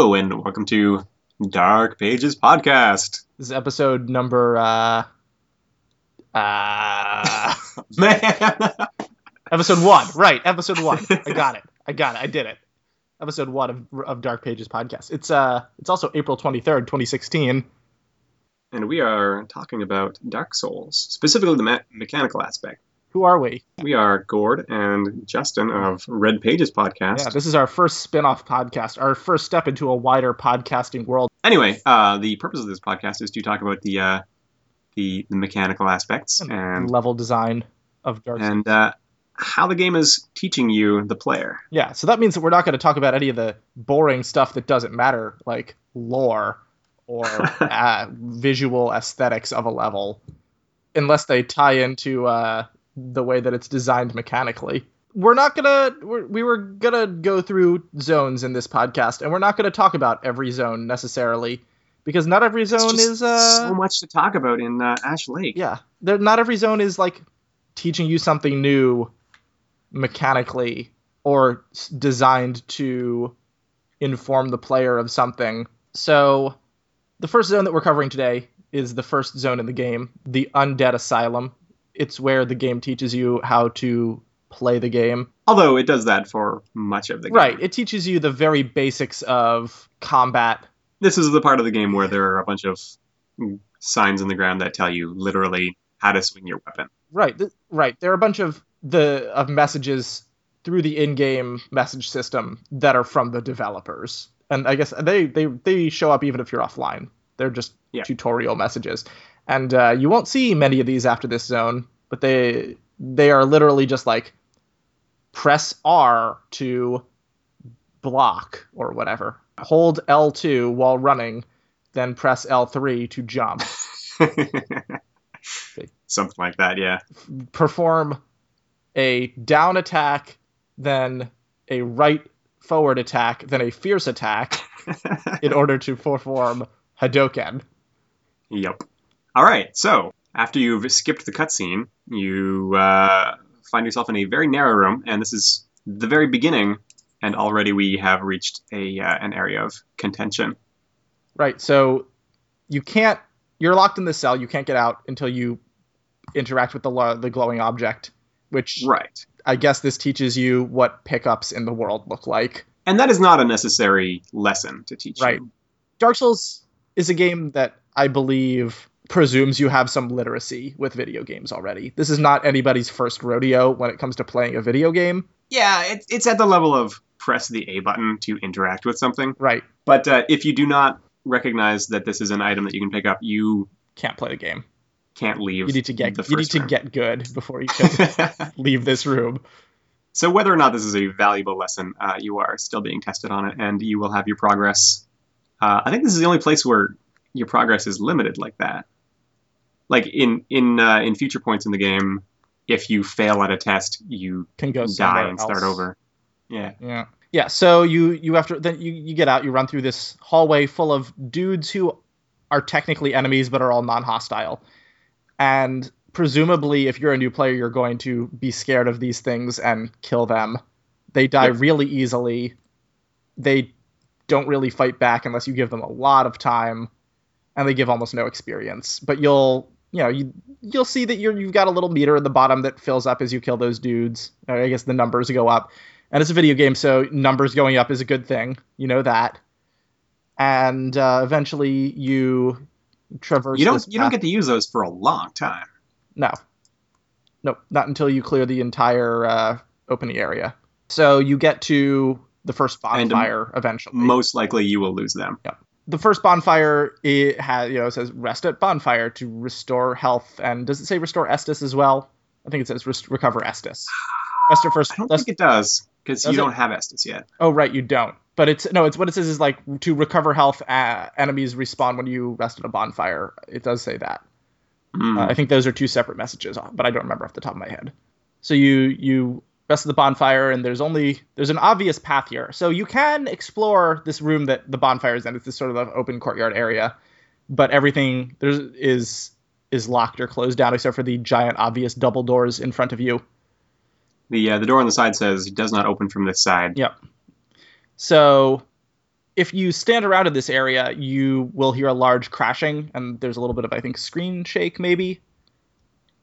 Hello, and welcome to Dark Pages Podcast. This is episode number uh uh Man, episode one. Right, episode one. I got it. I got it. I did it. Episode one of of Dark Pages podcast. It's uh it's also April twenty third, twenty sixteen. and we are talking about Dark Souls, specifically the me- mechanical aspect. Who are we? We are Gord and Justin of Red Pages Podcast. Yeah, this is our first spin off podcast, our first step into a wider podcasting world. Anyway, uh, the purpose of this podcast is to talk about the uh, the, the mechanical aspects and level design of Dark Souls. and uh, how the game is teaching you, the player. Yeah, so that means that we're not going to talk about any of the boring stuff that doesn't matter, like lore or uh, visual aesthetics of a level, unless they tie into uh, the way that it's designed mechanically. We're not gonna. We're, we were gonna go through zones in this podcast, and we're not gonna talk about every zone necessarily, because not every zone is. Uh, so much to talk about in uh, Ash Lake. yeah, there, not every zone is like teaching you something new mechanically or s- designed to inform the player of something. So, the first zone that we're covering today is the first zone in the game, the Undead Asylum. It's where the game teaches you how to play the game. Although it does that for much of the game. Right, it teaches you the very basics of combat. This is the part of the game where there are a bunch of signs in the ground that tell you literally how to swing your weapon. Right, th- right. There are a bunch of the of messages through the in-game message system that are from the developers, and I guess they they they show up even if you're offline. They're just Yeah. tutorial messages, and uh, you won't see many of these after this zone. But they they are literally just like press R to block or whatever. Hold L2 while running, then press L3 to jump. Something like that, yeah. perform a down attack, then a right forward attack, then a fierce attack in order to perform Hadoken. Yep. All right. So after you've skipped the cutscene, you uh, find yourself in a very narrow room, and this is the very beginning. And already we have reached a uh, an area of contention. Right, so you can't. You're locked in this cell. You can't get out until you interact with the the glowing object, which Right. I guess this teaches you what pickups in the world look like. And that is not a necessary lesson to teach Right. you. Dark Souls is a game that I believe presumes you have some literacy with video games already. This is not anybody's first rodeo when it comes to playing a video game. Yeah, it, it's at the level of press the A button to interact with something. Right. But uh, if you do not recognize that this is an item that you can pick up, you Can't play the game. can't leave. You need to get the you need first to room. get good before you can leave this room. so whether or not this is a valuable lesson, uh, you are still being tested on it, and you will have your progress. Uh, I think this is the only place where your progress is limited like that. Like in in uh, in future points in the game, if you fail at a test, you Can go die and start over. Yeah. Yeah. Yeah, so you you have to then you, you get out, you run through this hallway full of dudes who are technically enemies but are all non-hostile. And presumably if you're a new player, you're going to be scared of these things and kill them. They die Yep. really easily. They don't really fight back unless you give them a lot of time and they give almost no experience. But you'll you know, you you'll see that you're you've got a little meter at the bottom that fills up as you kill those dudes. Or I guess the numbers go up and it's a video game, so numbers going up is a good thing. You know that. And uh, eventually, you traverse. You don't you don't get to use those for a long time. no, no, not until you clear the entire uh, opening area. So you get to the first And, um, bonfire eventually. Most likely, you will lose them. The first bonfire it has you know it says rest at bonfire to restore health, and does it say restore Estus as well? I think it says rest- recover Estus. Rest at first. I don't rest- think it does because you it? don't have Estus yet. Oh right, you don't. But it's no, it's what it says is like to recover health. Uh, enemies respawn when you rest at a bonfire. It does say that. Mm. Uh, I think those are two separate messages, but I don't remember off the top of my head. So you you rest at the bonfire, and there's only there's an obvious path here. So you can explore this room that the bonfire is in. It's this sort of open courtyard area, but everything there's is is locked or closed down except for the giant obvious double doors in front of you. The uh, the door on the side says it does not open from this side. Yep. So if you stand around in this area, you will hear a large crashing, and there's a little bit of I think screen shake maybe,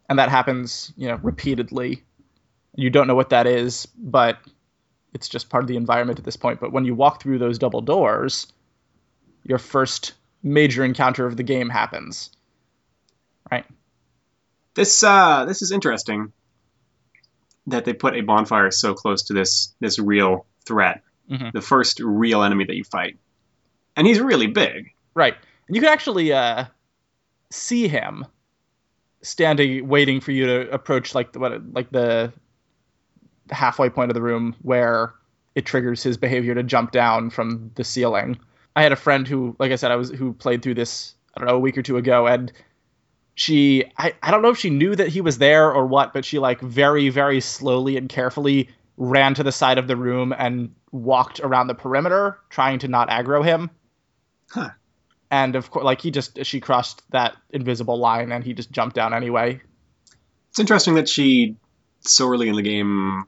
and that happens you know repeatedly. You don't know what that is, but it's just part of the environment at this point. But when you walk through those double doors, your first major encounter of the game happens. Right. This uh, this is interesting that they put a bonfire so close to this this real threat, Mhm. the first real enemy that you fight, and he's really big. Right. And you can actually uh, see him standing, waiting for you to approach, like the, what, like the halfway point of the room where it triggers his behavior to jump down from the ceiling. I had a friend who, like I said, I was who played through this I don't know a week or two ago, and she I, I don't know if she knew that he was there or what, but she like very very slowly and carefully ran to the side of the room and walked around the perimeter, trying to not aggro him Huh. and of course like he just she crossed that invisible line and he just jumped down anyway It's interesting that she so early in the game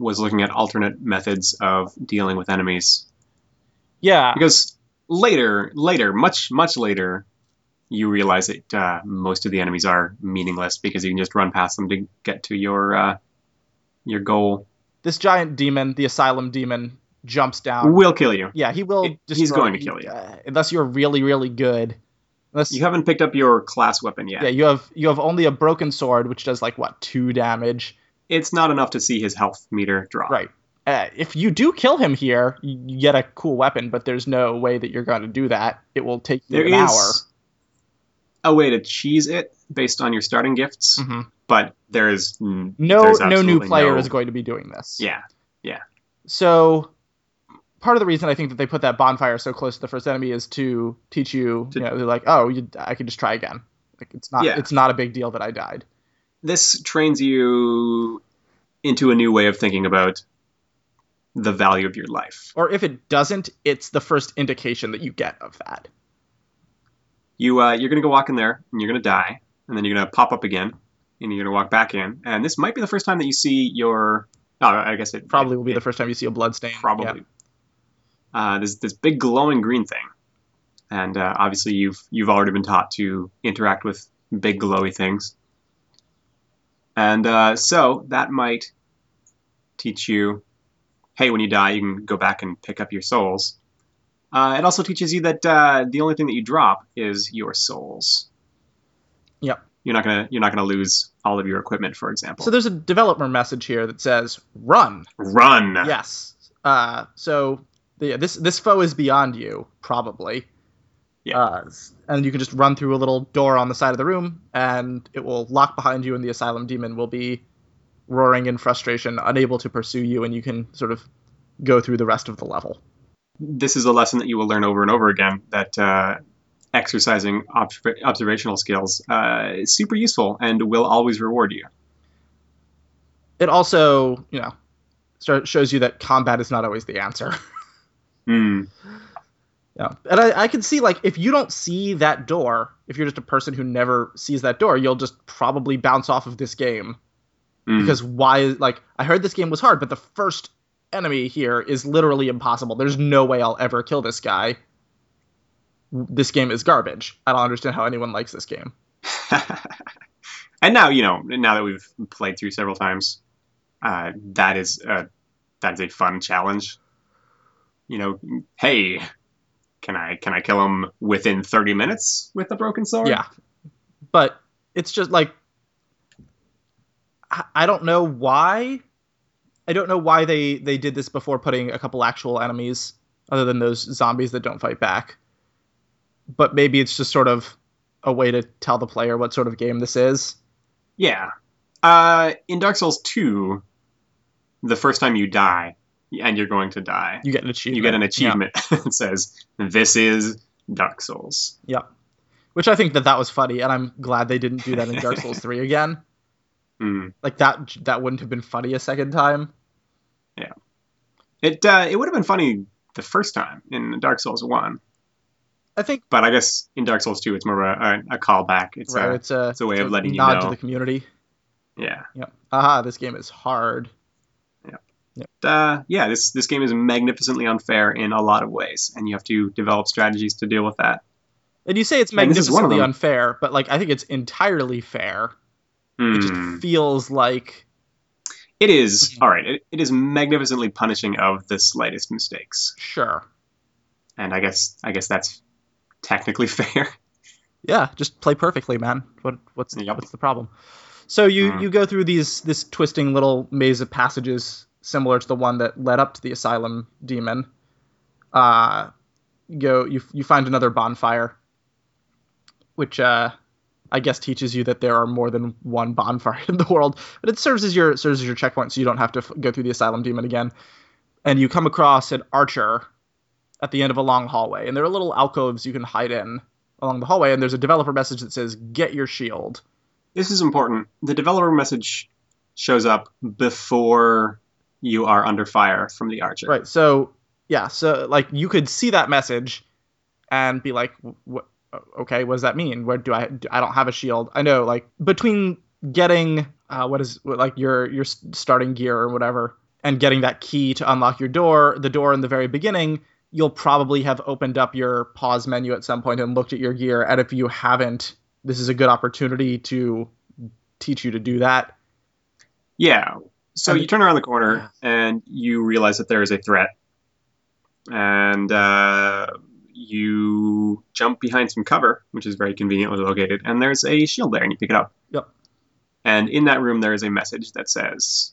was looking at alternate methods of dealing with enemies yeah because later, later, much much later, you realize that uh, most of the enemies are meaningless because you can just run past them to get to your uh, your goal. this giant demon the asylum demon jumps down Will kill you. yeah he will It- he's going to kill you. uh, unless you're really really good unless You haven't picked up your class weapon yet. yeah you have you have only a broken sword which does like what two damage It's not enough to see his health meter drop. right uh, if you do kill him here you get a cool weapon but there's no way that you're going to do that it will take you There an is hour a way to cheese it based on your starting gifts, Mhm. but there is no no new player no- is going to be doing this Yeah, Yeah, So part of the reason I think that they put that bonfire so close to the first enemy is to teach you, To- you know, they're like, oh, you, I can just try again. Like it's not, Yeah. it's not a big deal that I died. This trains you into a new way of thinking about the value of your life. Or if it doesn't, it's the first indication that you get of that. You uh, you're gonna go walk in there and you're gonna die, and then you're gonna pop up again, and you're gonna walk back in, and this might be the first time that you see your. Oh, I guess it Probably will be it- the first time you see a blood stain. probably. Uh, there's this big glowing green thing, and uh, obviously you've you've already been taught to interact with big glowy things, and uh, so that might teach you, hey, when you die, you can go back and pick up your souls. Uh, it also teaches you that uh, the only thing that you drop is your souls. Yep. You're not gonna you're not gonna lose all of your equipment, for example. So there's a developer message here that says run. Run. Yes. Uh, so the, this this foe is beyond you, probably. Yeah. Uh, and you can just run through a little door on the side of the room, and it will lock behind you, and the asylum demon will be roaring in frustration, unable to pursue you, and you can sort of go through the rest of the level. this is a lesson that you will learn over and over again that uh, exercising observ- observational skills uh, is super useful and will always reward you. It also, you know, shows you that combat is not always the answer. Hmm. Yeah. And I, I can see like if you don't see that door, if you're just a person who never sees that door, you'll just probably bounce off of this game. Hmm. Because why like I heard this game was hard, but the first enemy here is literally impossible. There's no way I'll ever kill this guy. This game is garbage. I don't understand how anyone likes this game. and now you know. Now that we've played through several times, uh, that is a, that is a fun challenge. You know, hey, can I can I kill him within thirty minutes with a broken sword? Yeah. But it's just like I- I don't know why. I don't know why they they did this before putting a couple actual enemies other than those zombies that don't fight back. But maybe it's just sort of a way to tell the player what sort of game this is. Yeah. Uh, in Dark Souls 2, the first time you die, and you're going to die, You get an achievement. you get an achievement that says, This is Dark Souls. Yeah. yeah. Which I think that that was funny, and I'm glad they didn't do that in Dark Souls 3 again. Mm. Like that that wouldn't have been funny a second time. Yeah, it, uh, it would have been funny the first time in Dark Souls 1, I think but I guess in Dark Souls 2, it's more of a, a, callback. It's right, a, it's a it's a way of letting you nod know. to the community. yeah. Yep. Aha, this game is hard. Uh, yeah, this this game is magnificently unfair in a lot of ways, and you have to develop strategies to deal with that. And you say it's And this is one of magnificently unfair, but like I think it's entirely fair. It Hmm. just feels like It is Mhm. all right. It, it is magnificently punishing of the slightest mistakes, sure. and I guess I guess that's technically fair. Yeah, just play perfectly, man. What what's Yep. what's the problem? So you Mm. you go through these this twisting little maze of passages similar to the one that led up to the asylum demon. Uh, you go you you find another bonfire, which uh, I guess teaches you that there are more than one bonfire in the world. But it serves as your serves as your checkpoint, so you don't have to f- go through the asylum demon again. And you come across an archer at the end of a long hallway, and there are little alcoves you can hide in along the hallway. And there's a developer message that says, "Get your shield." This is important. The developer message shows up before you are under fire from the archer. Right. So yeah. So like you could see that message and be like, "What? Okay, what does that mean? Where do I? do- I don't have a shield. I know. Like between getting uh, what is like your your starting gear or whatever, and getting that key to unlock your door, the door in the very beginning, you'll probably have opened up your pause menu at some point and looked at your gear. And if you haven't, this is a good opportunity to teach you to do that. Yeah. So I you turn around the corner and you realize that there is a threat, and uh, you jump behind some cover, which is very conveniently located, and there's a shield there, and you pick it up. Yep. And in that room, there is a message that says,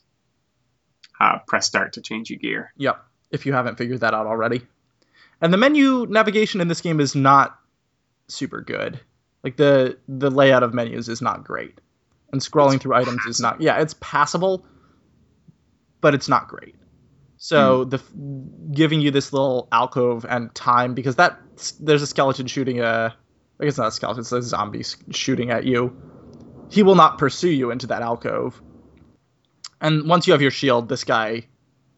uh, "Press start to change your gear." Yep, if you haven't figured that out already. And the menu navigation in this game is not super good. Like the the layout of menus is not great. And scrolling It's through items is not yeah, it's passable, but it's not great. So hmm. the giving you this little alcove and time because that there's a skeleton shooting a I guess not a skeleton, it's a zombie shooting at you. He will not pursue you into that alcove. And once you have your shield, this guy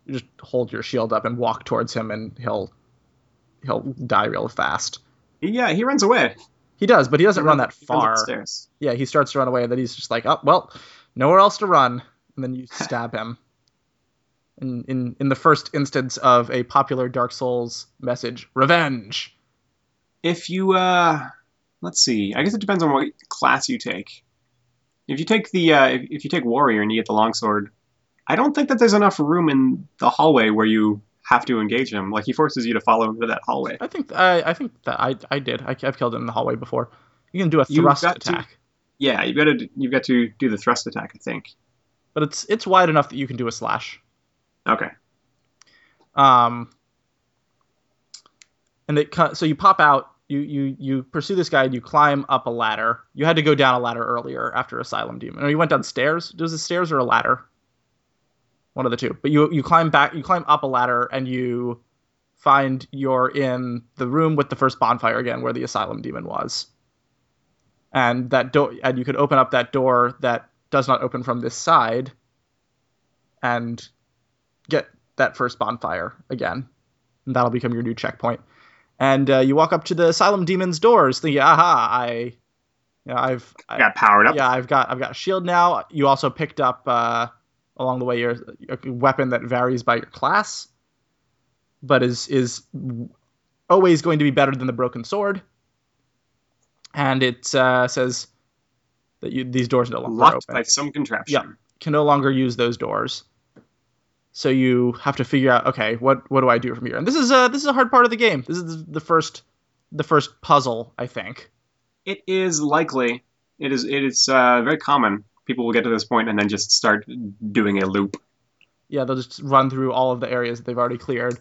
you just hold your shield up and walk towards him and he'll he'll die real fast. Yeah, he runs away. He does, but he doesn't run that He runs far. Yeah, he starts to run away and then he's just like, "Oh, well, nowhere else to run." And then you stab him. In in in the first instance of a popular Dark Souls message, revenge. If you, uh, let's see, I guess it depends on what class you take. If you take the, uh, if, if you take warrior and you get the longsword, I don't think that there's enough room in the hallway where you have to engage him. Like he forces you to follow him to that hallway. I think I I think that I I did. I, I've killed him in the hallway before. You can do a thrust got to- attack, Yeah, you've got to, you've got to do the thrust attack. I think. but it's it's wide enough that you can do a slash. Okay. Um, and it. So you pop out. You you you pursue this guy. and You climb up a ladder. You had to go down a ladder earlier after Asylum Demon. Or you went downstairs. Was it stairs or a ladder? One of the two. But you you climb back. You climb up a ladder and you find you're in the room with the first bonfire again, where the Asylum Demon was. And that door. And you could open up that door that does not open from this side. And get that first bonfire again. And that'll become your new checkpoint. And uh, you walk up to the asylum demon's doors, thinking, "Aha! I, you know, I've, I, Got powered up. yeah, I've got, I've got a shield now." You also picked up uh, along the way your a weapon that varies by your class, but is is always going to be better than the broken sword. And it uh, says that you, these doors no longer Locked open by some contraption. Yeah. can no longer use those doors. So you have to figure out, okay, what what do I do from here? And this is a this is a hard part of the game. This is the first the first puzzle, I think. It is likely. It is. It is uh, very common. People will get to this point and then just start doing a loop. Yeah, they'll just run through all of the areas that they've already cleared.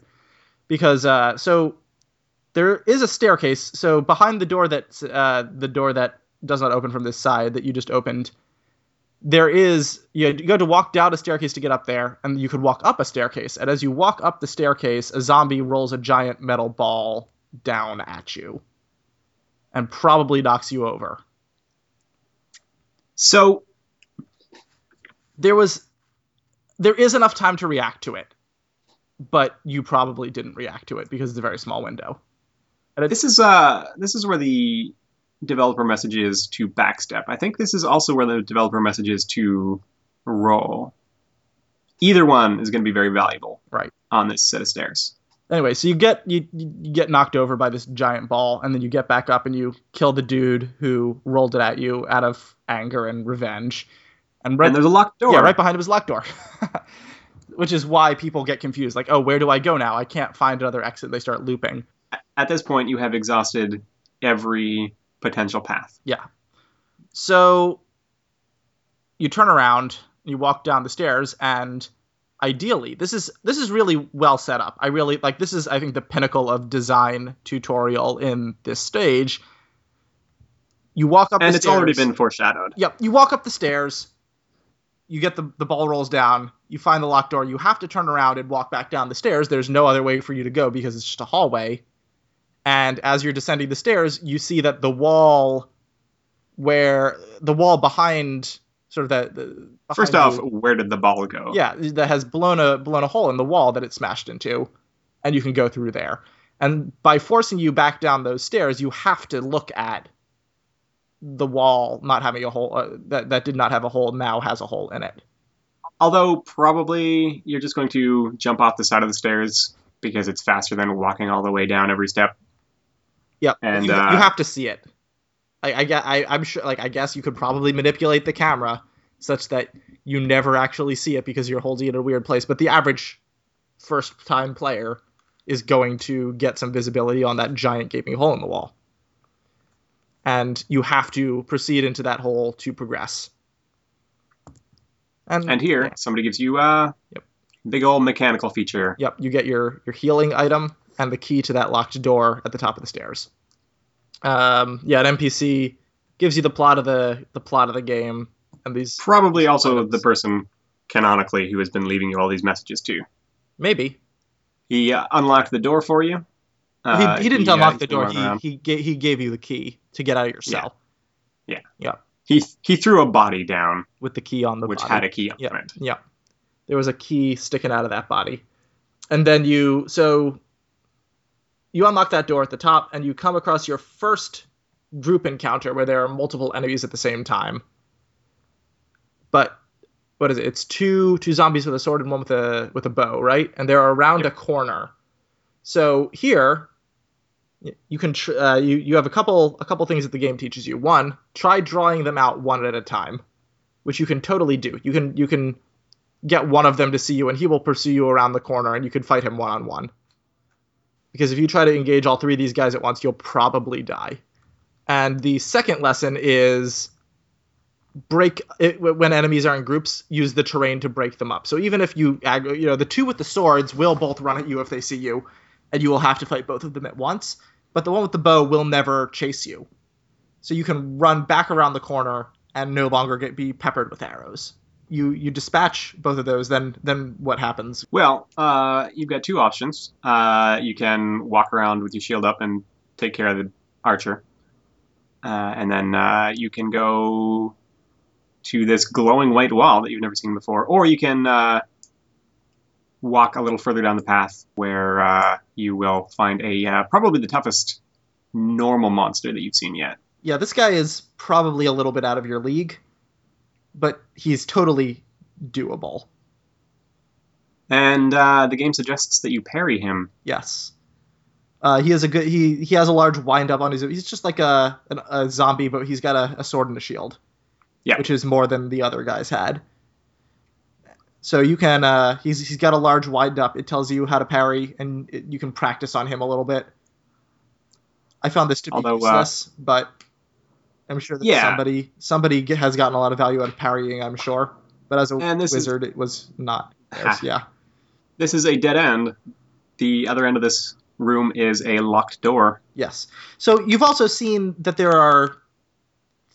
Because uh, so there is a staircase. So behind the door that uh, the door that does not open from this side that you just opened, there is you had to walk down a staircase to get up there, and you could walk up a staircase. And as you walk up the staircase, a zombie rolls a giant metal ball down at you, and probably knocks you over. So There was there is enough time to react to it, but you probably didn't react to it because it's a very small window. And this is uh this is where the developer messages to backstep. I think this is also where the developer messages to roll. Either one is going to be very valuable Right. on this set of stairs. Anyway, so you get you, you get knocked over by this giant ball, and then you get back up and you kill the dude who rolled it at you out of anger and revenge. And right, And there's a locked door. yeah, right behind him is locked door, which is why people get confused. Like, oh, where do I go now? I can't find another exit. They start looping. At this point, you have exhausted every potential path. Yeah. So you turn around, you walk down the stairs, and ideally, this is this is really well set up. I really like this is I think the pinnacle of design tutorial in this stage. You walk up and it's stairs. already been foreshadowed. Yep, you walk up the stairs. You get the the ball rolls down. You find the locked door. You have to turn around and walk back down the stairs. There's no other way for you to go because it's just a hallway. And as you're descending the stairs, you see that the wall, where the wall behind, sort of the, the First off, you- where did the ball go? yeah, that has blown a blown a hole in the wall that it smashed into, and you can go through there. And by forcing you back down those stairs, you have to look at the wall not having a hole uh, that that did not have a hole now has a hole in it. Although probably you're just going to jump off the side of the stairs because it's faster than walking all the way down every step. Yep, And, you, uh, you have to see it. I, I, I I'm sure like I guess you could probably manipulate the camera such that you never actually see it because you're holding it in a weird place. But the average first time player is going to get some visibility on that giant gaping hole in the wall. And you have to proceed into that hole to progress. And, And here, yeah. somebody gives you a Yep. big old mechanical feature. Yep, you get your your healing item and the key to that locked door at the top of the stairs. Um, yeah, an NPC gives you the plot of the the plot of the game and these Probably also items. the person canonically who has been leaving you all these messages too. maybe He uh, unlocked the door for you. Uh, he, he didn't uh, unlock the door. He around. he gave, he gave you the key to get out of your cell. Yeah. Yeah. he he threw a body down, with the key on the which body. had a key on Yeah. it. Yeah. There was a key sticking out of that body. And then you so you unlock that door at the top and you come across your first group encounter where there are multiple enemies at the same time. But what is it? It's two two zombies with a sword and one with a with a bow, right? And they're around a corner. So here you can tr- uh, you you have a couple a couple things that the game teaches you. One, try drawing them out one at a time which you can totally do. You can you can get one of them to see you, and he will pursue you around the corner, and you can fight him one on one. Because if you try to engage all three of these guys at once, you'll probably die. And the second lesson is break it, when enemies are in groups. Use the terrain to break them up. So even if you you know the two with the swords will both run at you if they see you, and you will have to fight both of them at once. But the one with the bow will never chase you. So you can run back around the corner and no longer get be peppered with arrows. You you dispatch both of those, then then what happens? Well, uh, you've got two options. Uh, you can walk around with your shield up and take care of the archer, uh, and then uh, you can go to this glowing white wall that you've never seen before, or you can uh, walk a little further down the path where uh, you will find a uh, probably the toughest normal monster that you've seen yet. Yeah, this guy is probably a little bit out of your league, but he's totally doable. And uh, the game suggests that you parry him. Yes. Uh, he has a good he he has a large wind up on his he's just like a an, a zombie but he's got a, a sword and a shield Yeah. which is more than the other guys had so you can uh, he's he's got a large wind up it tells you how to parry and it, you can practice on him a little bit I found this to be Although, uh, useless but I'm sure that Yeah. somebody somebody has gotten a lot of value out of parrying I'm sure but as a And this is- wizard it was not Ha. yeah This is a dead end. The other end of this room is a locked door. Yes. So you've also seen that there are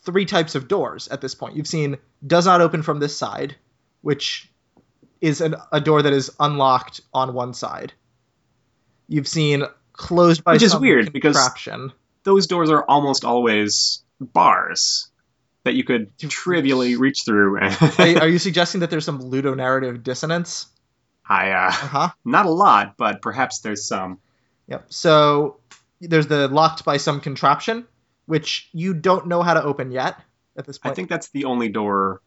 three types of doors at this point. You've seen does not open from this side, which is an, a door that is unlocked on one side. You've seen closed by Which is weird, because- those doors are almost always bars that you could trivially reach through. Are, are you suggesting that there's some ludonarrative dissonance? I, uh, Uh huh. not a lot, but perhaps there's some. Yep. So there's the locked by some contraption, which you don't know how to open yet at this point. I think that's the only door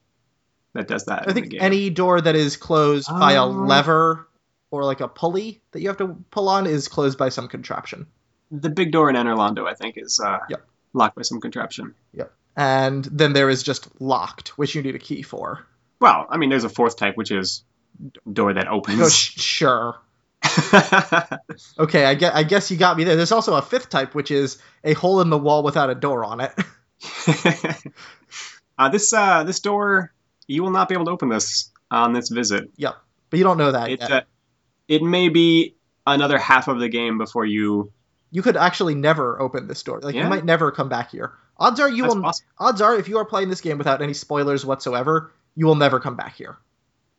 that does that. I think any door that is closed by a Uh, lever or like a pulley that you have to pull on is closed by some contraption. the big door in Anor Londo, I think, is uh, Yep. Locked by some contraption. Yep. And then there is just locked, which you need a key for. Well, I mean, there's a fourth type, which is door that Oh, opens. sh- sure. Okay, I guess, I guess you got me there. There's also a fifth type, which is a hole in the wall without a door on it. uh, this uh, this door, you will not be able to open this on this visit. Yep, but you don't know that It yet. uh, it may be another half of the game before you. You could actually never open this door. Like you might never come back here. Odds are you That's will. possible. Odds are if you are playing this game without any spoilers whatsoever, you will never come back here.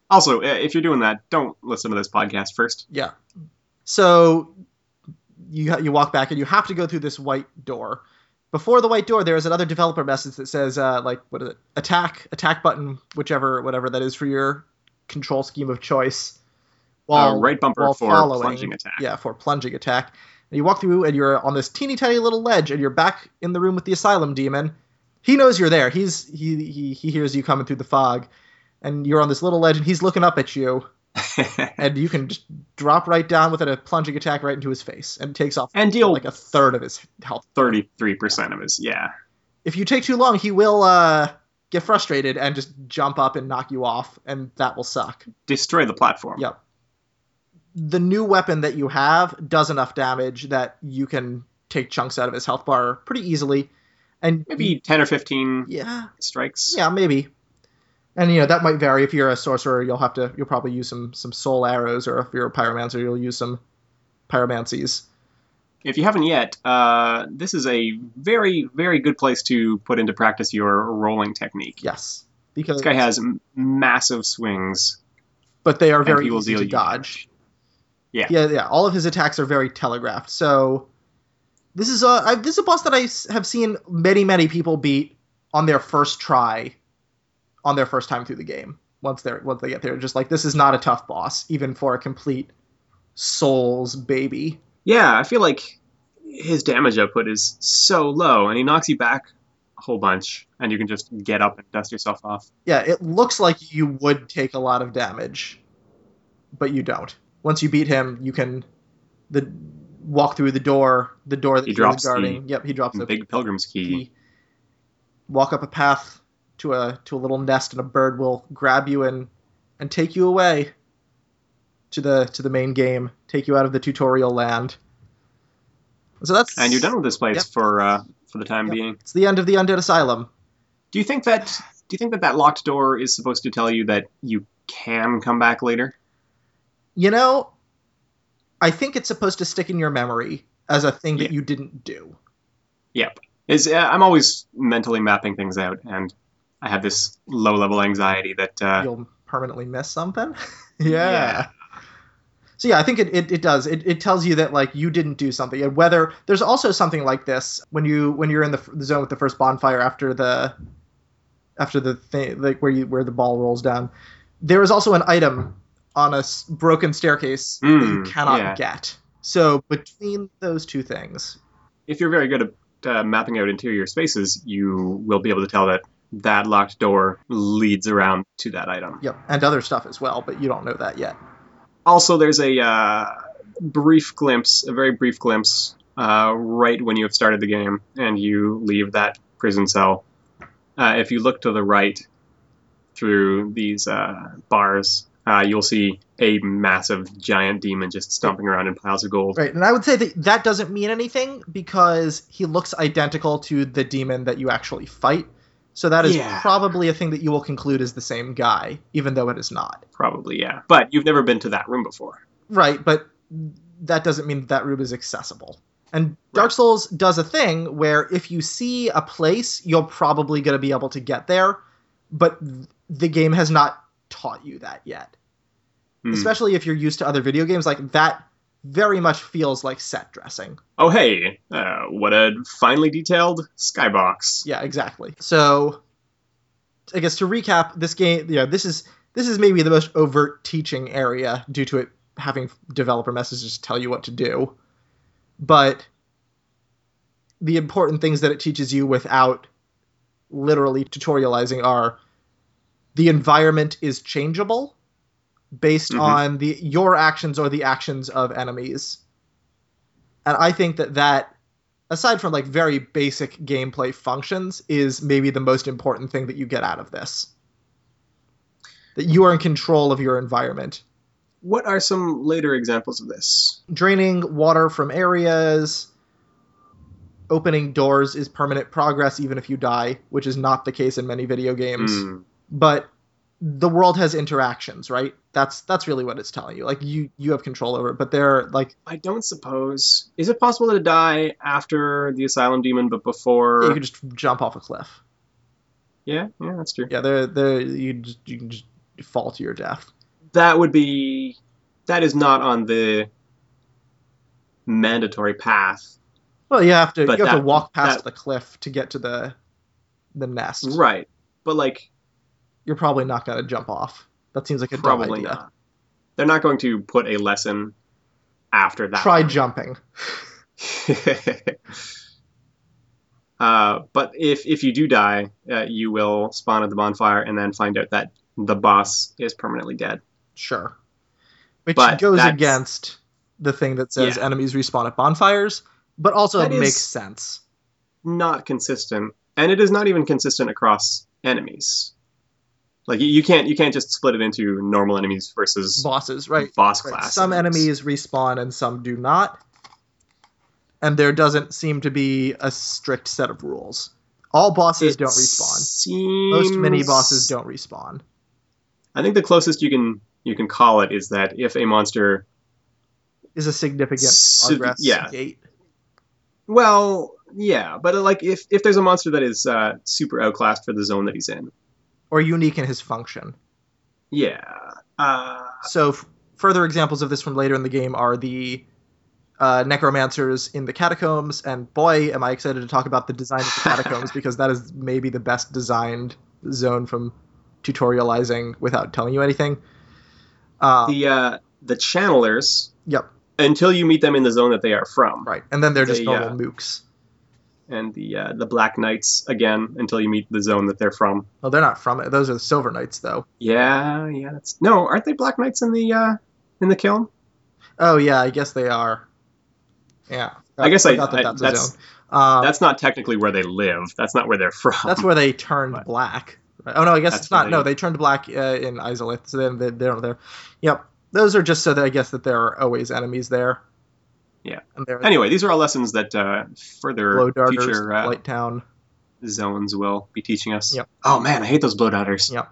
Also, uh, if you're doing that, don't listen to this podcast first. Yeah. So you you walk back and you have to go through this white door. Before the white door, there is another developer message that says uh, like what is it? Attack attack button, whichever whatever that is for your control scheme of choice. uh, right bumper while for following- plunging attack. Yeah, for plunging attack. And you walk through and you're on this teeny tiny little ledge and you're back in the room with the asylum demon. He knows you're there. He's he he, he hears you coming through the fog. And you're on this little ledge and he's looking up at you and you can just drop right down with a plunging attack right into his face and takes off and deal like a third of his health. thirty-three percent of his. Yeah. If you take too long, he will uh get frustrated and just jump up and knock you off and that will suck. Destroy the platform. Yep. The new weapon that you have does enough damage that you can take chunks out of his health bar pretty easily. And Maybe ten or fifteen yeah, strikes. yeah, maybe. And you know that might vary. If you're a sorcerer, you'll have to you'll probably use some some soul arrows, or if you're a pyromancer, you'll use some pyromancies. If you haven't yet, uh, this is a very, very good place to put into practice your rolling technique. Yes, because This guy has massive swings, but they are very easy to dodge. Yeah. yeah, yeah. All of his attacks are very telegraphed. So this is a I, this is a boss that I have seen many many people beat on their first try, on their first time through the game. Once they're once they get there, just like this is not a tough boss, even for a complete Souls baby. Yeah, I feel like his damage output is so low, and he knocks you back a whole bunch, and you can just get up and dust yourself off. Yeah, it looks like you would take a lot of damage, but you don't. Once you beat him, you can the walk through the door, the door that He he, drops was guarding. Yep, he drops the Big Pilgrim's Key. key. Walk up a path to a to a little nest, and a bird will grab you and and take you away to the to the main game, take you out of the tutorial land. So that's And you're done with this place Yep. for uh, for the time Yep. being. It's the end of the undead asylum. Do you think that do you think that that locked door is supposed to tell you that you can come back later? You know, I think it's supposed to stick in your memory as a thing that Yeah. you didn't do. Yep. Is uh, I'm always mentally mapping things out, and I have this low level anxiety that uh, You'll permanently miss something. yeah. Yeah. So yeah, I think it, it, it does. It, it tells you that like you didn't do something. And whether there's also something like this when you when you're in the, f- the zone with the first bonfire after the after the thing like where you where the ball rolls down. There is also an item on a broken staircase that you Mm, cannot yeah. get. So between those two things, if you're very good at uh, mapping out interior spaces, you will be able to tell that that locked door leads around to that item. yep, and other stuff as well, but you don't know that yet. Also, there's a uh, brief glimpse, a very brief glimpse, uh, right when you have started the game and you leave that prison cell. Uh, if you look to the right through these uh, bars, uh, you'll see a massive giant demon just stomping around in piles of gold. Right, and I would say that that doesn't mean anything because he looks identical to the demon that you actually fight. So that is Yeah. probably a thing that you will conclude is the same guy, even though it is not. Probably, yeah. But you've never been to that room before. Right, but that doesn't mean that, that room is accessible. And Dark Souls does a thing where if you see a place, you're probably going to be able to get there, but the game has not taught you that yet. Hmm. Especially if you're used to other video games, like that very much feels like set dressing. Oh, hey, uh, what a finely detailed skybox. Yeah, exactly. So, I guess to recap, this game, you know, this is this is maybe the most overt teaching area due to it having developer messages tell you what to do. But the important things that it teaches you without literally tutorializing are the environment is changeable based Mhm. on the your actions or the actions of enemies. And I think that that aside from like very basic gameplay functions is maybe the most important thing that you get out of this. That you are in control of your environment. What are some later examples of this? Draining water from areas, opening doors is permanent progress even if you die, which is not the case in many video games. Hmm. But the world has interactions, right? That's that's really what it's telling you. Like you you have control over it, but they're like I don't suppose. Is it possible to die after the asylum demon, but before? you can just jump off a cliff. yeah, yeah, that's true. Yeah, they're they're you just, you can just fall to your death. That would be. That is not on the mandatory path. Well, you have to But you have to walk past that- the cliff to get to the the nest. Right. But like You're probably not going to jump off. That seems like a probably dumb idea. not. They're not going to put a lesson after that. Try one. jumping. uh, but if if you do die, uh, you will spawn at the bonfire and then find out that the boss is permanently dead. Sure. Which But goes that's- against the thing that says Yeah. enemies respawn at bonfires, but also That it makes sense. Not consistent, and it is not even consistent across enemies. Like you, can't you can't just split it into normal enemies versus Bosses, right? boss Right. class. Some enemies respawn and some do not. And there doesn't seem to be a strict set of rules. All bosses It don't respawn. Seems... Most mini bosses don't respawn. I think the closest you can you can call it is that if a monster Is a significant So- progress yeah. gate. Well, yeah, but like if if there's a monster that is uh, super outclassed for the zone that he's in, Or unique in his function. yeah, uh, So f- further examples of this from later in the game are the uh, necromancers in the catacombs, and boy, am I excited to talk about the design of the catacombs because that is maybe the best designed zone from tutorializing without telling you anything. Uh, the uh, the channelers yep, until you meet them in the zone that they are from, right, and then they're just They, normal uh, mooks. And the uh, the black knights again until you meet the zone that they're from. Oh, they're not from it. Those are the silver knights, though. Yeah, yeah, that's no, aren't they black knights in the uh, in the kiln? Oh yeah, I guess they are. Yeah, I guess I- that I- that's, that's- a zone. Um, That's not technically where they live. That's not where they're from. That's where they turned But- black. Oh no, I guess it's not. No, they- turned black uh, in Izalith, so then they, they don't there. Yep, those are just so that I guess that there are always enemies there. Yeah. Anyway, these are all lessons that uh, further future uh, Blight Town. zones will be teaching us. Yep. Oh man, I hate those blow darters. Yep.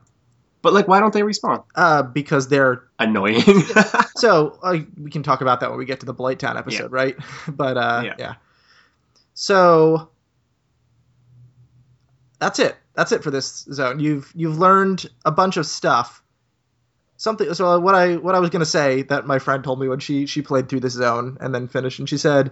But like, why don't they respawn? Uh, because they're Annoying. so uh, we can talk about that when we get to the Blight Town episode, right? But uh, Yeah. yeah. So that's it. That's it for this zone. You've you've learned a bunch of stuff. Something. So what I what I was gonna say that my friend told me when she she played through this zone and then finished, and she said.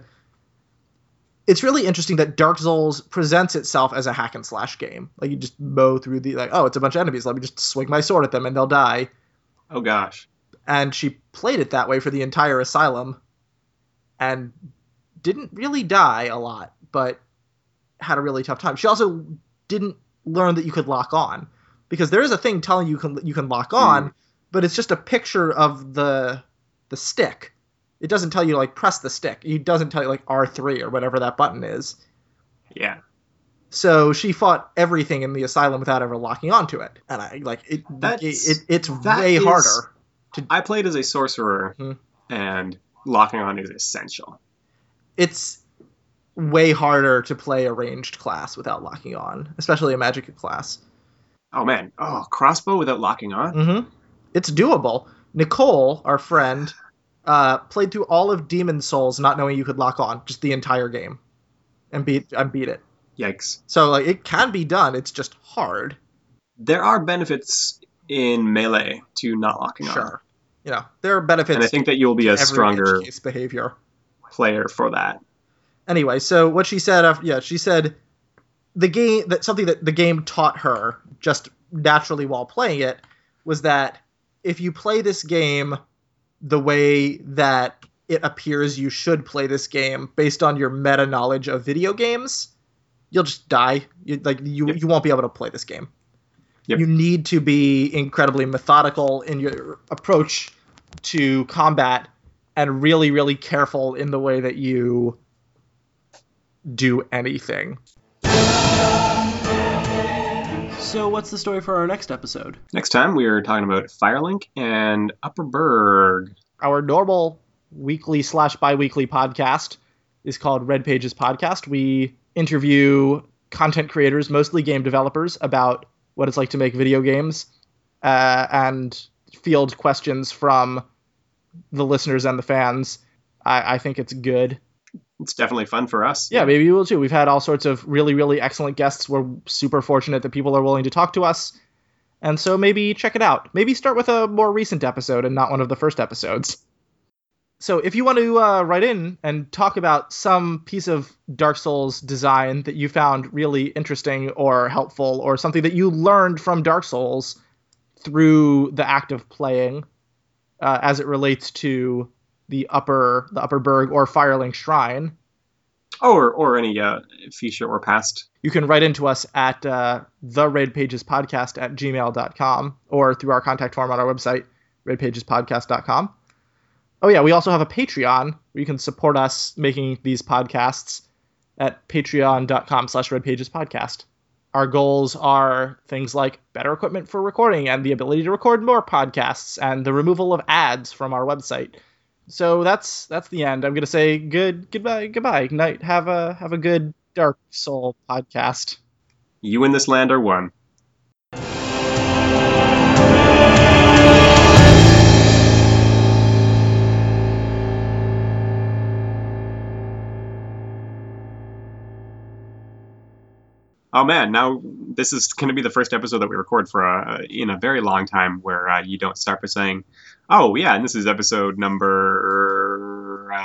It's really interesting that Dark Souls presents itself as a hack and slash game. Like you just mow through the like, oh, it's a bunch of enemies. Let me just swing my sword at them and they'll die oh gosh. and she played it that way for the entire asylum and didn't really die a lot but had a really tough time she also didn't learn that you could lock on because there is a thing telling you can you can lock hmm. on but it's just a picture of the the stick it doesn't tell you like press the stick it doesn't tell you like r3 or whatever that button is Yeah. so she fought everything in the asylum without ever locking onto it and i like it, That's- it it's way is- harder I played as a sorcerer, Mhm. and locking on is essential. it's way harder to play a ranged class without locking on, especially a magic class. Oh man. Oh, crossbow without locking on. Mm-hmm. It's doable. Nicole, our friend, uh, played through all of Demon Souls not knowing you could lock on just the entire game, and beat and beat it. Yikes. So like it can be done. It's just hard. There are benefits in melee to not locking on, Sure. You know there are benefits. and I think that you'll be a stronger behavior. player for that. anyway, so what she said, af- yeah, she said the game that something that the game taught her just naturally while playing it was that if you play this game the way that it appears you should play this game based on your meta knowledge of video games, you'll just die. You, like you, Yep. you won't be able to play this game. Yep. You need to be incredibly methodical in your approach to combat and really, really careful in the way that you do anything. So, what's the story for our next episode? Next time, we are talking about Firelink and Upper Burg. Our normal weekly slash bi weekly podcast is called Red Pages Podcast. We interview content creators, mostly game developers, about what it's like to make video games uh, and field questions from the listeners and the fans. I, I think it's good. It's definitely fun for us. Yeah, maybe you will too. We've had all sorts of really, really excellent guests. We're super fortunate that people are willing to talk to us. And so maybe check it out. Maybe start with a more recent episode and not one of the first episodes. So if you want to uh, write in and talk about some piece of Dark Souls design that you found really interesting or helpful, or something that you learned from Dark Souls through the act of playing, uh, as it relates to the upper the Upper Burg or Firelink Shrine, Oh, Or, or any uh, future or past. you can write into us at uh, the Red Pages Podcast at gmail.com or through our contact form on our website, redpagespodcast.com. Oh, yeah, we also have a Patreon where you can support us making these podcasts at patreon.com slash redpagespodcast. Our goals are things like better equipment for recording and the ability to record more podcasts and the removal of ads from our website. So that's that's the end. I'm gonna say good goodbye goodbye night. Have a have a good Dark Soul podcast. You in this land are one. Oh man, now this is going to be the first episode that we record for a, in a very long time where uh, you don't start by saying, Oh yeah, and this is episode number uh,